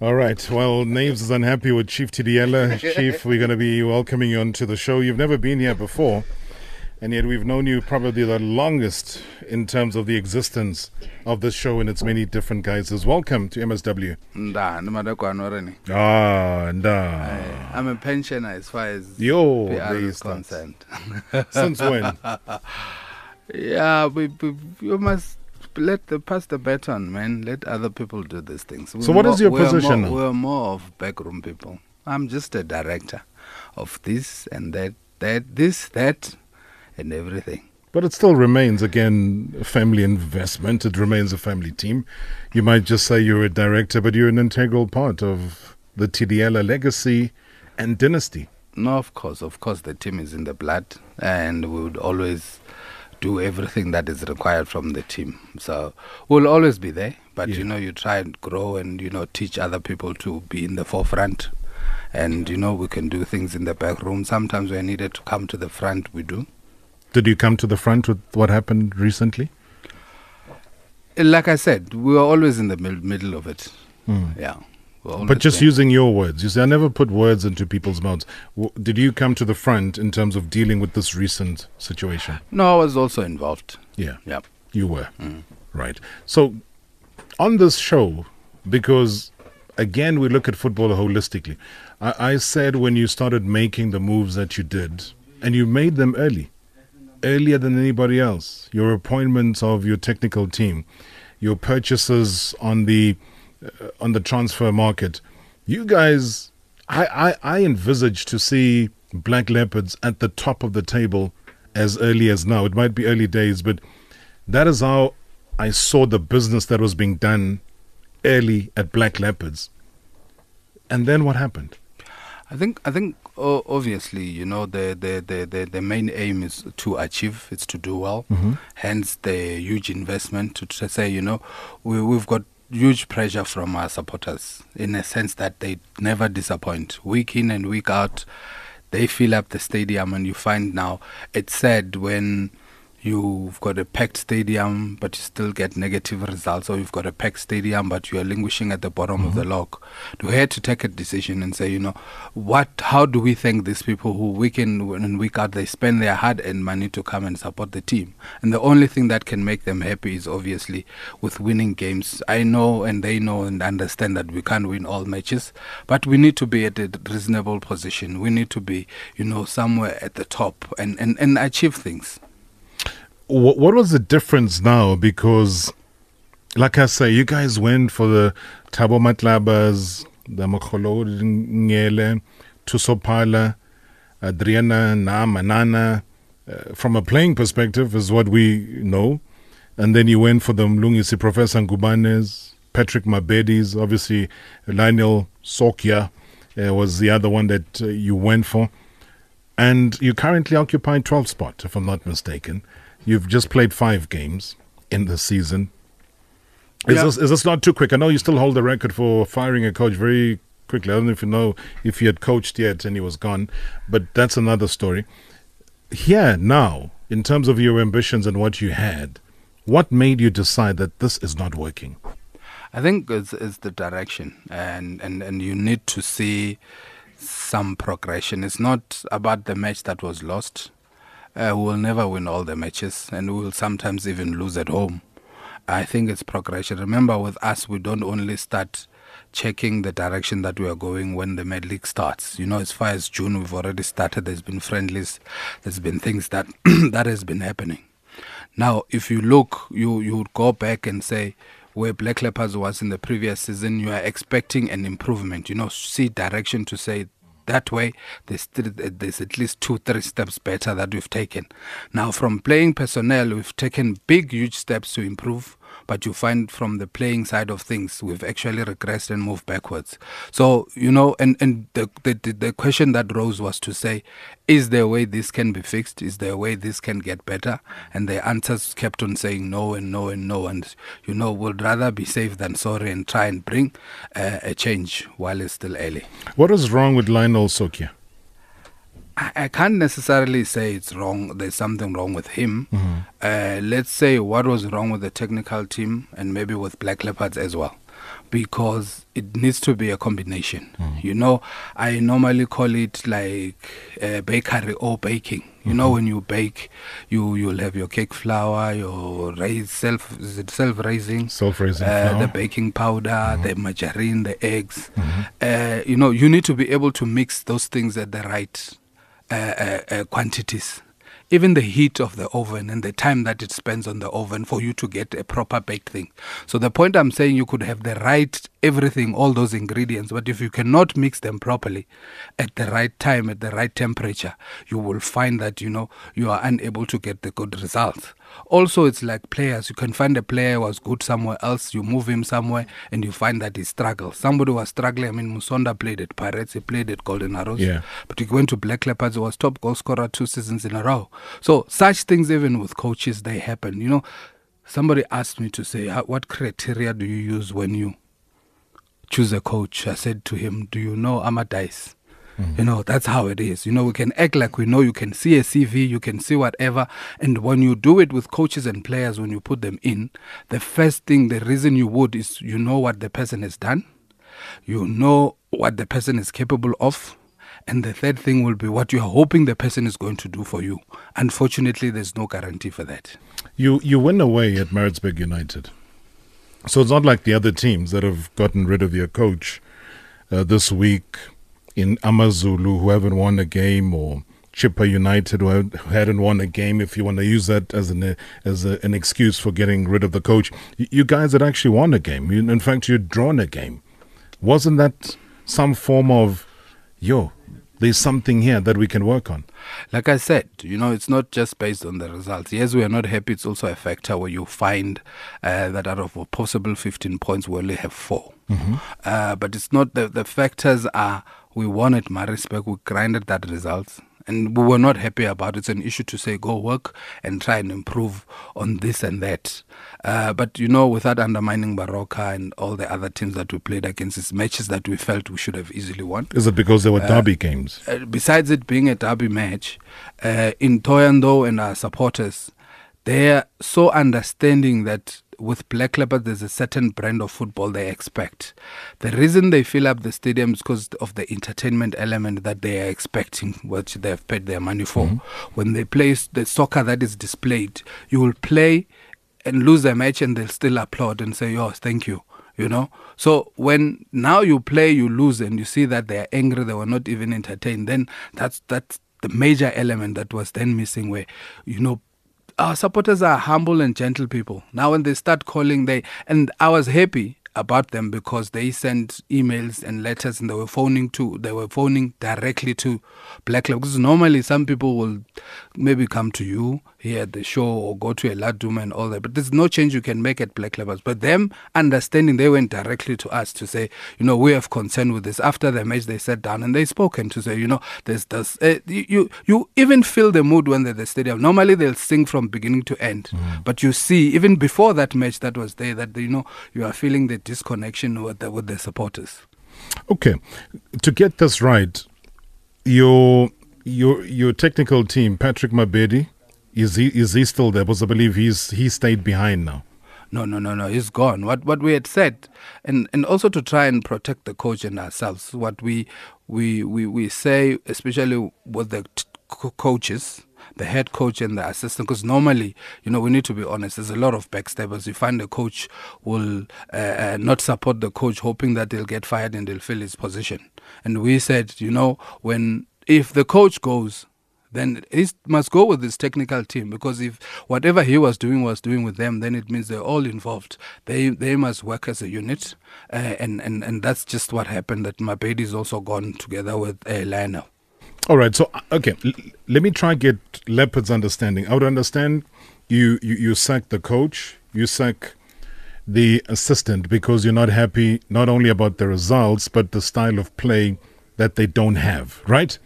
All right. Well, Naves is unhappy with Chief Thidiela. Chief, we're going to be welcoming you onto the show. You've never been here before, and yet we've known you probably the longest in terms of the existence of this show and its many different guises. Welcome to MSW. Nda, Nmadakwana already. Ah, uh, I'm a pensioner as far as yo, PR is concerned. Since when? yeah, we, we you must let the pass the baton, man. Let other people do these things. So what is your we're position? More, we're more of backroom people. I'm just a director of this and that, that, this, that, and everything. But it still remains, again, a family investment. It remains a family team. You might just say you're a director, but you're an integral part of the Thidiela legacy and dynasty. No, of course, of course, the team is in the blood, and we would always do everything that is required from the team. So we'll always be there, but Yeah. you know, you try and grow and you know teach other people to be in the forefront, and you know we can do things in the back room. Sometimes we're needed to come to the front, we do. Did you come to the front with what happened recently? Like I said, we are always in the mid- middle of it. Hmm. Yeah. But just using your words. You see, I never put words into people's mouths. W- did you come to the front in terms of dealing with this recent situation? No, I was also involved. Yeah, Yeah. you were. Mm. Right. So, on this show, because again, we look at football holistically, I, I said when you started making the moves that you did, and you made them early, earlier than anybody else, your appointments of your technical team, your purchases on the uh, on the transfer market, you guys, I, I, I envisage to see Black Leopards at the top of the table as early as now. It might be early days, but that is how I saw the business that was being done early at Black Leopards. And then what happened? I think I think obviously you know the, the, the, the, the main aim is to achieve it's to do well hence the huge investment to, to say you know we, we've got huge pressure from our supporters in a sense that they never disappoint. Week in and week out they fill up the stadium and you find now it's sad when you've got a packed stadium but you still get negative results or you've got a packed stadium but you are languishing at the bottom of the mm-hmm. log we had to take a decision and say you know what how do we thank these people who week in and week out they spend their hard earned money to come and support the team? And the only thing that can make them happy is obviously with winning games. I know and they know and understand that we can't win all matches but we need to be at a reasonable position. We need to be you know somewhere at the top and and, and achieve things What, what was the difference now? Because, like I say, you guys went for the Thabo Matlabas, the Mokolo Ngele, Thuso Phala, Adriana, Nama, Nana. Uh, from a playing perspective, is what we know. And then you went for the Mlungisi, Professor Ngubanes, Patrick Mabedis, obviously Lionel Soccoia uh, was the other one that uh, you went for. And you currently occupy 12th spot, if I'm not mistaken. You've just played five games in the season. Is, Yeah. this, is this not too quick? I know you still hold the record for firing a coach very quickly. I don't know if you know if he had coached yet and he was gone, but that's another story. Here, now, in terms of your ambitions and what you had, what made you decide that this is not working? I think it's, it's the direction, and, and, and you need to see some progression. It's not about the match that was lost. Uh, we will never win all the matches, and we will sometimes even lose at home. I think it's progression. Remember, with us, we don't only start checking the direction that we are going when the Med League starts. You know, as far as June, we've already started. There's been friendlies. There's been things that that has been happening. Now, if you look, you you would go back and say where Black Leopards was in the previous season, you are expecting an improvement. You know, see direction to say that way. There's still, there's at least two, three steps better that we've taken. Now, from playing personnel, we've taken big, huge steps to improve. But you find from the playing side of things, we've actually regressed and moved backwards. So you know, and and the the, the question that rose was to say, is there a way this can be fixed? Is there a way this can get better? And the answers kept on saying no and no and no. And you know, would rather be safe than sorry and try and bring uh, a change while it's still early. What is wrong with Lionel Soccoia? I, I can't necessarily say it's wrong. There's something wrong with him. Uh, let's say what was wrong with the technical team and maybe with Black Leopards as well. because it needs to be a combination. You know, I normally call it like uh, bakery or baking. You know, when you bake, you you'll have your cake flour, your raise self is it self raising, Self-raising uh, flour. Mm-hmm. the baking powder, the margarine, the eggs. Uh, you know, you need to be able to mix those things at the right uh, uh, uh, Uh, uh, uh, quantities. Even the heat of the oven and the time that it spends on the oven for you to get a proper baked thing. So the point I'm saying, you could have the right everything, all those ingredients, but if you cannot mix them properly at the right time, at the right temperature, you will find that you know you are unable to get the good results. Also, it's like players. You can find a player who was good somewhere else, you move him somewhere, and you find that he struggles. Somebody was struggling. I mean, Musonda played at Pirates, he played at Golden Arrows. Yeah. But he went to Black Leopards, he was top goal scorer two seasons in a row. So, such things, even with coaches, they happen. You know, somebody asked me to say, What criteria do you use when you choose a coach? I said to him, Do you know You know, that's how it is. You know, we can act like we know. You can see a CV, you can see whatever. And when you do it with coaches and players, when you put them in, the first thing, the reason you would is you know what the person has done, you know what the person is capable of. And the third thing will be what you are hoping the person is going to do for you. Unfortunately, there's no guarantee for that. You you win away at Maritzburg United, so it's not like the other teams that have gotten rid of your coach uh, this week in Amazulu who haven't won a game, or Chippa United who had- who hadn't won a game. If you want to use that as an as a, an excuse for getting rid of the coach, you guys had actually won a game. In fact, you'd drawn a game. Wasn't that some form of yo? There's something here that we can work on. Like I said, you know, it's not just based on the results. Yes, we are not happy. It's also a factor where you find uh, that out of a possible 15 points, we only have 4 Uh, but it's not the, the factors are we won at Maritzburg, we grinded that results. And we were not happy about it. It's an issue to say go work and try and improve on this and that. Uh, but you know, without undermining Baroka and all the other teams that we played against, it's matches that we felt we should have easily won Is it because there were derby games? uh, besides it being a derby match, uh, in Thohoyandou and our supporters, they're so understanding that with Black Leopard, there's a certain brand of football they expect. The reason they fill up the stadium is because of the entertainment element that they are expecting, which they have paid their money for. Mm-hmm. When they play the soccer that is displayed, you will play and lose a match and they'll still applaud and say, "Yes, thank you." You know. So when now you play, you lose, and you see that they are angry, they were not even entertained. Then that's that's the major element that was then missing. Where you know our supporters are humble and gentle people. Now when they start calling, they and I was happy about them because they sent emails and letters and they were phoning to they were phoning directly to Black Leopard. Because normally some people will maybe come to you here at the show or go to a Laduma and all that. But there's no change you can make at Black Leopards. But them understanding they went directly to us to say, you know, we have concern with this. After the match they sat down and they spoken to say, you know, there's this uh, you, you even feel the mood when they're at the stadium. Normally they'll sing from beginning to end. But you see, even before that match that was there, that you know, you are feeling the disconnection with the with the supporters. Okay, to get this right, your your your technical team, Patrick Mabedi, is he is he still there? Because I believe he's he stayed behind now. No, no, no, no. He's gone. What what we had said, and and also to try and protect the coach and ourselves. What we we we, we say, especially with the t- coaches, the head coach and the assistant, because normally, you know, we need to be honest. There's a lot of backstabbers. You find the coach will uh, uh, not support the coach, hoping that they'll get fired and they'll fill his position. And we said, you know, when if the coach goes, then he must go with his technical team because if whatever he was doing was doing with them, then it means they're all involved. They they must work as a unit, uh, and and and that's just what happened. That Mabedi is also gone together with uh, Lionel. All right, so uh, okay, l- let me try get Leopard's understanding. I would understand you you you sack the coach, you sack the assistant because you're not happy not only about the results but the style of play that they don't have, right?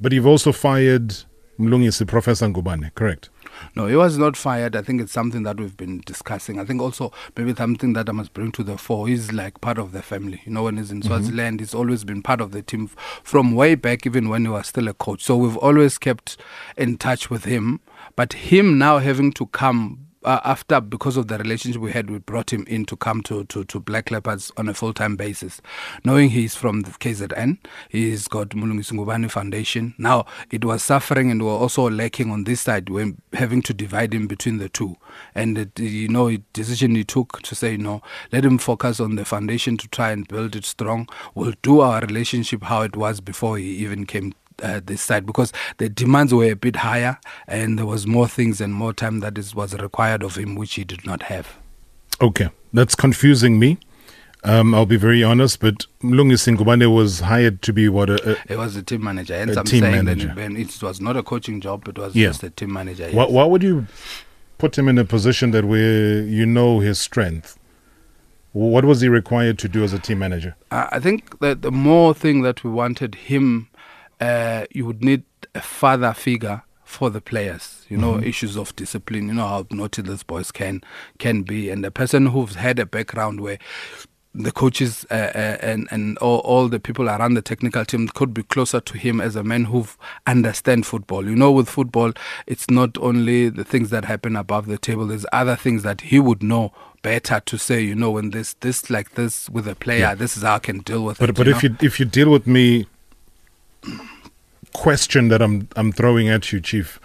But you've also fired Mlungisi, Professor Ngubane, correct? No, he was not fired. I think it's something that we've been discussing. I think also maybe something that I must bring to the fore. He's like part of the family. You know, when he's in mm-hmm. Swaziland, he's always been part of the team from way back, even when he was still a coach. So we've always kept in touch with him. But him now having to come uh, after because of the relationship we had, we brought him in to come to, to, to Black Leopards on a full time basis, knowing he's from the KZN. He's got Mulungisi Ngubane Foundation. Now it was suffering and we were also lacking on this side. We're having to divide him between the two, and you know, the decision he took to say no, let him focus on the foundation to try and build it strong. We'll do our relationship how it was before he even came uh, this side because the demands were a bit higher and there was more things and more time that is, was required of him which he did not have. Okay, that's confusing me. Um, I'll be very honest, but Mlungisi Ngubane was hired to be what a, a he was a team manager. And A I'm team saying manager. that when it was not a coaching job, it was Yeah. just a team manager. why, yes. why would you put him in a position that where you know his strength? What was he required to do as a team manager? I I think that the more thing that we wanted him, uh, you would need a father figure for the players. You know, issues of discipline. You know how naughty these boys can can be, and a person who's had a background where the coaches uh, uh, and and all, all the people around the technical team could be closer to him as a man who understand football. You know, with football, it's not only the things that happen above the table. There's other things that he would know better to say. You know, when this this like this with a player, this is how I can deal with But it. but you if know? you if you deal with me, question that I'm I'm throwing at you, Chief,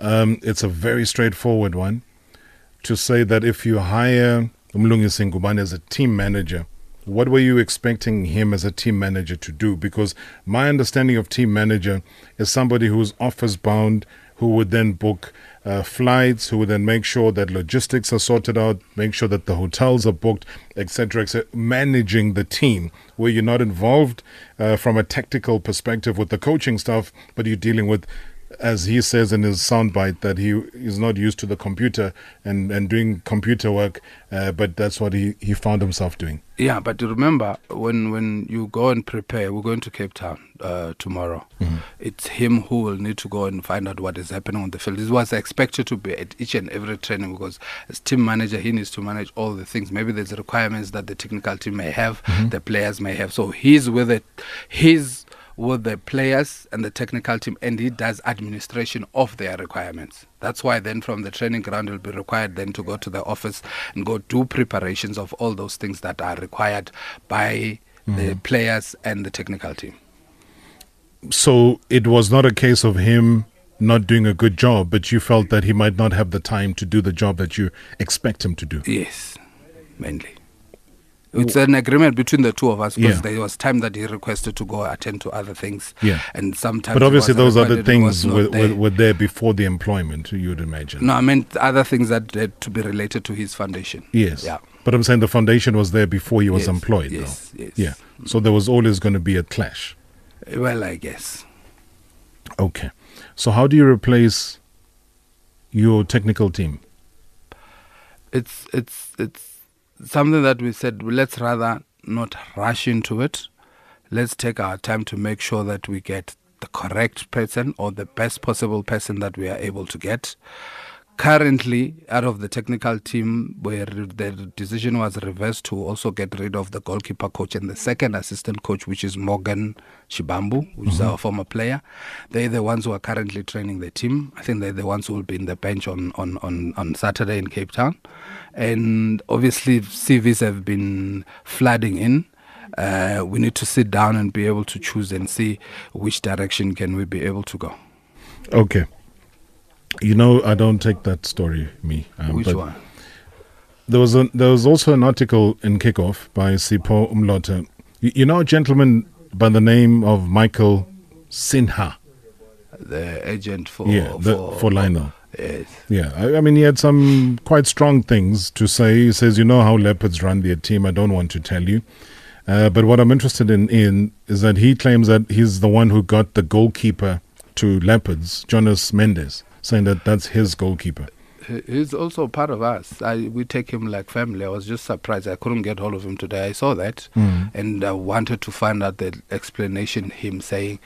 um, it's a very straightforward one. To say that if you hire Umlungisi Ngubane as a team manager, what were you expecting him as a team manager to do? Because my understanding of team manager is somebody who's office bound, who would then book uh, flights, who would then make sure that logistics are sorted out, make sure that the hotels are booked, etc., etc. Managing the team, where you're not involved uh, from a tactical perspective with the coaching stuff, but you're dealing with, as he says in his soundbite, that he is not used to the computer and, and doing computer work, uh, but that's what he, he found himself doing. Yeah, but remember when when you go and prepare, we're going to Cape Town uh, tomorrow. It's him who will need to go and find out what is happening on the field. This was expected to be at each and every training because as team manager, he needs to manage all the things. Maybe there's requirements that the technical team may have, the players may have. So he's with it. He's with the players and the technical team, and he does administration of their requirements. That's why then from the training ground, he'll be required then to go to the office and go do preparations of all those things that are required by the mm-hmm. players and the technical team. So it was not a case of him not doing a good job, but you felt that he might not have the time to do the job that you expect him to do. Yes, mainly. It's an agreement between the two of us because Yeah. there was time that he requested to go attend to other things. Yeah. And sometimes. But obviously, those other recorded, it was things were, there. were, were there before the employment, you would imagine. No, I meant other things that had to be related to his foundation. Yes. Yeah. But I'm saying the foundation was there before he was Yes, employed, yes, though. yes. Yeah. So there was always going to be a clash. Well, I guess. Okay. So how do you replace your technical team? It's it's it's something that we said. Let's rather not rush into it. Let's take our time to make sure that we get the correct person or the best possible person that we are able to get. Currently, out of the technical team, where the decision was reversed to also get rid of the goalkeeper coach and the second assistant coach, which is Morgan Shibambu, which is our former player. They're the ones who are currently training the team. I think they're the ones who will be in the bench on, on, on, on Saturday in Cape Town. And obviously, CVs have been flooding in. Uh, we need to sit down and be able to choose and see which direction can we be able to go. Okay. You know, I don't take that story, me. Um, which one? There was a, there was also an article in Kickoff by Sipo Umlota. You, you know a gentleman by the name of Michael Sinha. The agent for yeah, the, for, for Lionel. Yes. Yeah, I, I mean, he had some quite strong things to say. He says, "You know how leopards run their team. I don't want to tell you." Uh, but what I'm interested in, in is that he claims that he's the one who got the goalkeeper to leopards, Jonas Mendes, saying that that's his goalkeeper. He's also part of us. I, we take him like family. I was just surprised. I couldn't get hold of him today. I saw that and I wanted to find out the explanation. Him saying,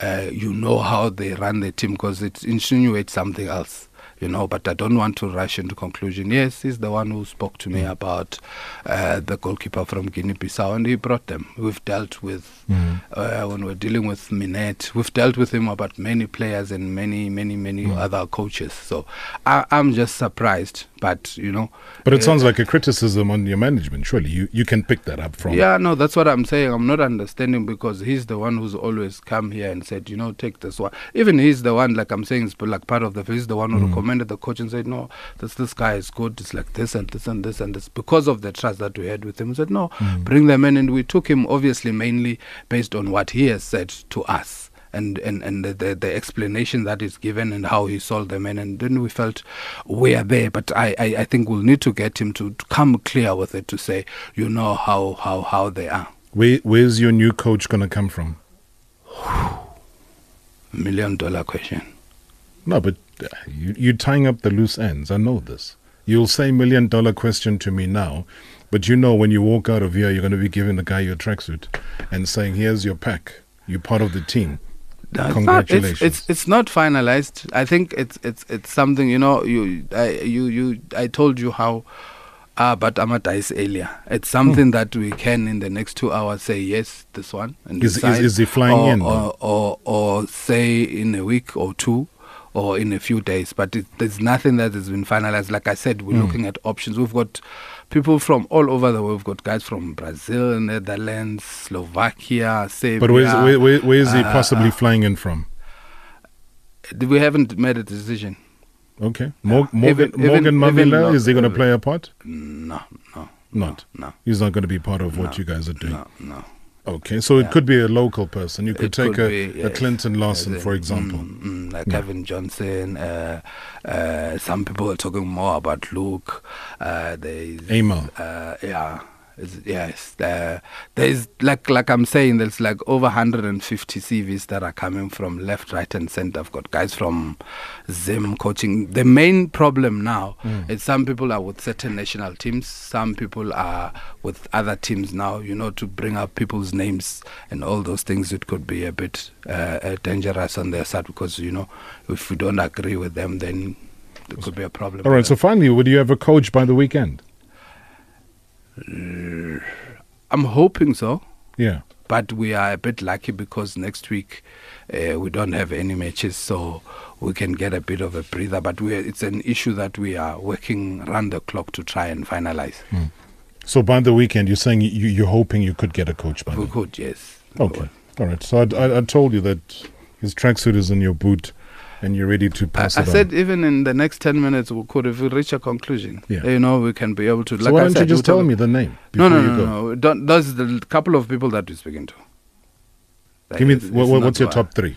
uh, "You know how they run the team," because it insinuates something else. You know. But I don't want to rush into conclusion. Yes, he's the one who spoke to me Mm. about uh, the goalkeeper from Guinea-Bissau, and he brought them. We've dealt with Mm. uh, when we're dealing with Minette. We've dealt with him about many players and many, many, many Mm. other coaches. So I, I'm just surprised, but you know. But it uh, sounds like a criticism on your management. Surely you, you can pick that up from. yeah, no, that's what I'm saying. I'm not understanding because he's the one who's always come here and said, you know, take this one. Even he's the one, like I'm saying, it's like part of the. He's the one who Mm. recommended the coach and said, no, this this guy is good. It's like this and this and this and this because of the trust that we had with him. He said, no, Mm. bring them in, and we took him obviously mainly based on what he has said to us. And, and, and the, the, the explanation that is given and how he sold them in and then we felt we are there but I, I, I think we'll need to get him to, to come clear with it to say you know how, how, how they are Where, where's your new coach going to come from? million dollar question. No, but you, you're tying up the loose ends. I know this. You'll say million dollar question to me now, but you know when you walk out of here, you're going to be giving the guy your tracksuit and saying, "Here's your pack. You're part of the team." No, it's not- Congratulations. it's, it's it's not finalized. I think it's it's it's something you know. You I you you I told you how. Ah, but Amadais earlier. It's something that we can in the next two hours say yes, this one, and Is- is- is he flying or, in, or, or or say in a week or two, or in a few days. But it, there's nothing that has been finalized. Like I said, we're Mm. looking at options. We've got people from all over the world. We've got guys from Brazil, Netherlands, Slovakia, Serbia. But where's, where, where, where is he uh, possibly flying in from? we haven't made a decision. Okay, Mor- Morgan Morgan even- Mamila even is he going to play a part? No, no, Not. no, He's not going to be part of what No, you guys are doing. no, no. Okay, so it could be a local person. You could It take could a, be, a. Clinton Larsen, As for example. mm, mm, like Yeah. Cavin Johnson. Uh, uh, some people are talking more about Luc. Uh, Eymael. Uh, yeah. Is- Yes, uh, there's like like I'm saying, there's like over 150 CVs that are coming from left, right, and center. I've got guys from Zim coaching. The main problem now Mm. is some people are with certain national teams, some people are with other teams now. You know, to bring up people's names and all those things, it could be a bit uh, uh, dangerous on their side because you know, if we don't agree with them, then there could be a problem. All right, so finally, would you have a coach by the weekend? I'm hoping so. Yeah. but we are a bit lucky because next week uh, we don't have any matches, so we can get a bit of a breather. But we it's an issue that we are working round the clock to try and finalize. So by the weekend, you're saying you, you're hoping you could get a coach by We then? could, yes. Okay. All right. So I, I, I told you that his tracksuit is in your boot and you're ready to pass I it on. said even in the next ten minutes we could, if we reach a conclusion, Yeah. you know, we can be able to. so like why I don't you just tell me the name No, no, no, no. Don't, those are the couple of people that we're speaking to. Like, Give me it's- wha- it's wha- not what's your top three?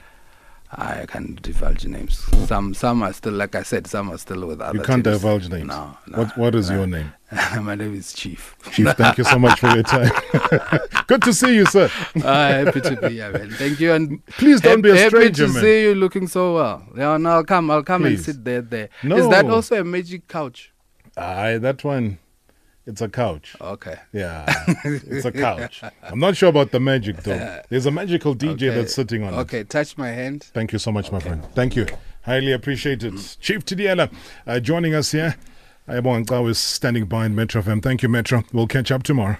I can't divulge names. Some some are still, like I said, some are still with other. You can't teams. divulge names. No, no. What What is no. your name? My name is Chief. Chief, thank you so much for your time. Good to see you, sir. Ah, happy to be here, man. Thank you, and Please don't hap- be a stranger, happy to man. see you looking so well. Yeah, no, I'll come. I'll come Please. and sit there. There is that also a magic couch? Aye, that one, it's a couch. Okay. Yeah, it's a couch. I'm not sure about the magic though. There's a magical DJ okay. that's sitting on it. Okay, touch my hand. Thank you so much, my friend. Thank you. Highly appreciated. Chief Thidiela uh, joining us here. Ngao is standing by in Metro FM. Thank you, Metro. We'll catch up tomorrow.